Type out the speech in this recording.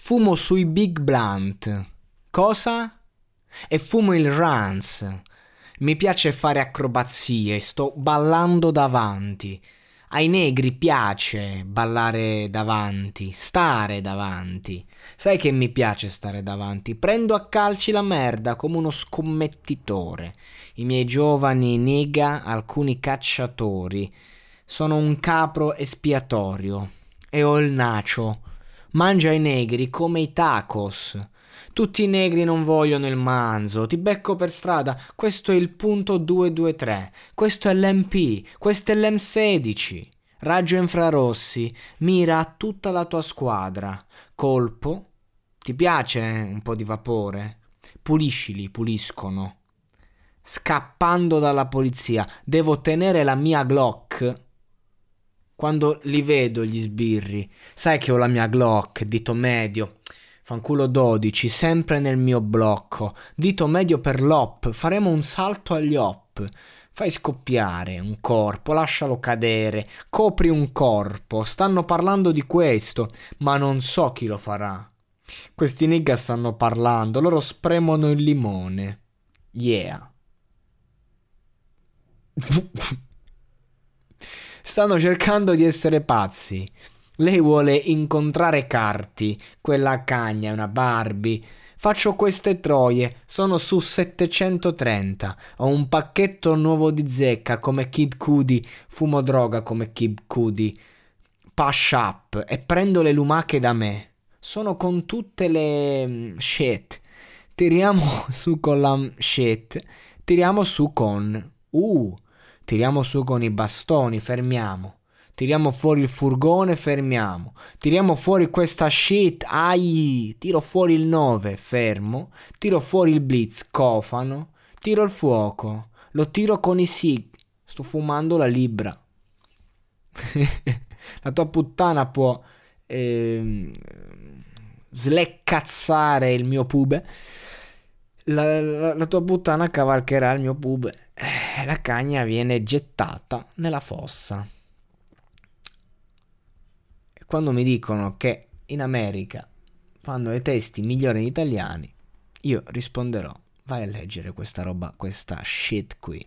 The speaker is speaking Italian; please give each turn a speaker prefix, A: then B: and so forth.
A: Fumo sui Big Blunt. Cosa? E fumo il Rans. Mi piace fare acrobazie, sto ballando davanti. Ai negri piace ballare davanti, stare davanti. Sai che mi piace stare davanti? Prendo a calci la merda come uno scommettitore. I miei giovani nega, alcuni cacciatori. Sono un capro espiatorio. E ho il nacio. Mangia i negri come i tacos. Tutti i negri non vogliono il manzo, ti becco per strada, questo è il punto 223, questo è l'MP, questo è l'M16. Raggio infrarossi, mira a tutta la tua squadra. Colpo. Ti piace un po' di vapore? Puliscili, puliscono. Scappando dalla polizia, devo tenere la mia Glock. Quando li vedo gli sbirri, sai che ho la mia Glock, dito medio, Fanculo 12, sempre nel mio blocco. Dito medio per l'op, faremo un salto agli op. Fai scoppiare un corpo, lascialo cadere, copri un corpo. Stanno parlando di questo, ma non so chi lo farà. Questi nigga stanno parlando, loro spremono il limone. Yeah. stanno cercando di essere pazzi. Lei vuole incontrare Carti, quella cagna, una Barbie. Faccio queste troie, sono su 730. Ho un pacchetto nuovo di zecca come Kid Cudi, fumo droga come Kid Cudi. Pash up e prendo le lumache da me. Sono con tutte le mm, shit. Tiriamo su con la mm, shit. Tiriamo su con. Uh, tiriamo su con i bastoni, fermiamo. Tiriamo fuori il furgone, fermiamo. Tiriamo fuori questa shit, ai, tiro fuori il 9, fermo. Tiro fuori il blitz, cofano. Tiro il fuoco. Lo tiro con i sig. Sto fumando la libra. la tua puttana può eh, sleccazzare il mio pube. La, la, la, tua puttana cavalcherà il mio pube. Eh, la cagna viene gettata nella fossa quando mi dicono che in America fanno i testi migliori in italiani, io risponderò, vai a leggere questa roba, questa shit qui.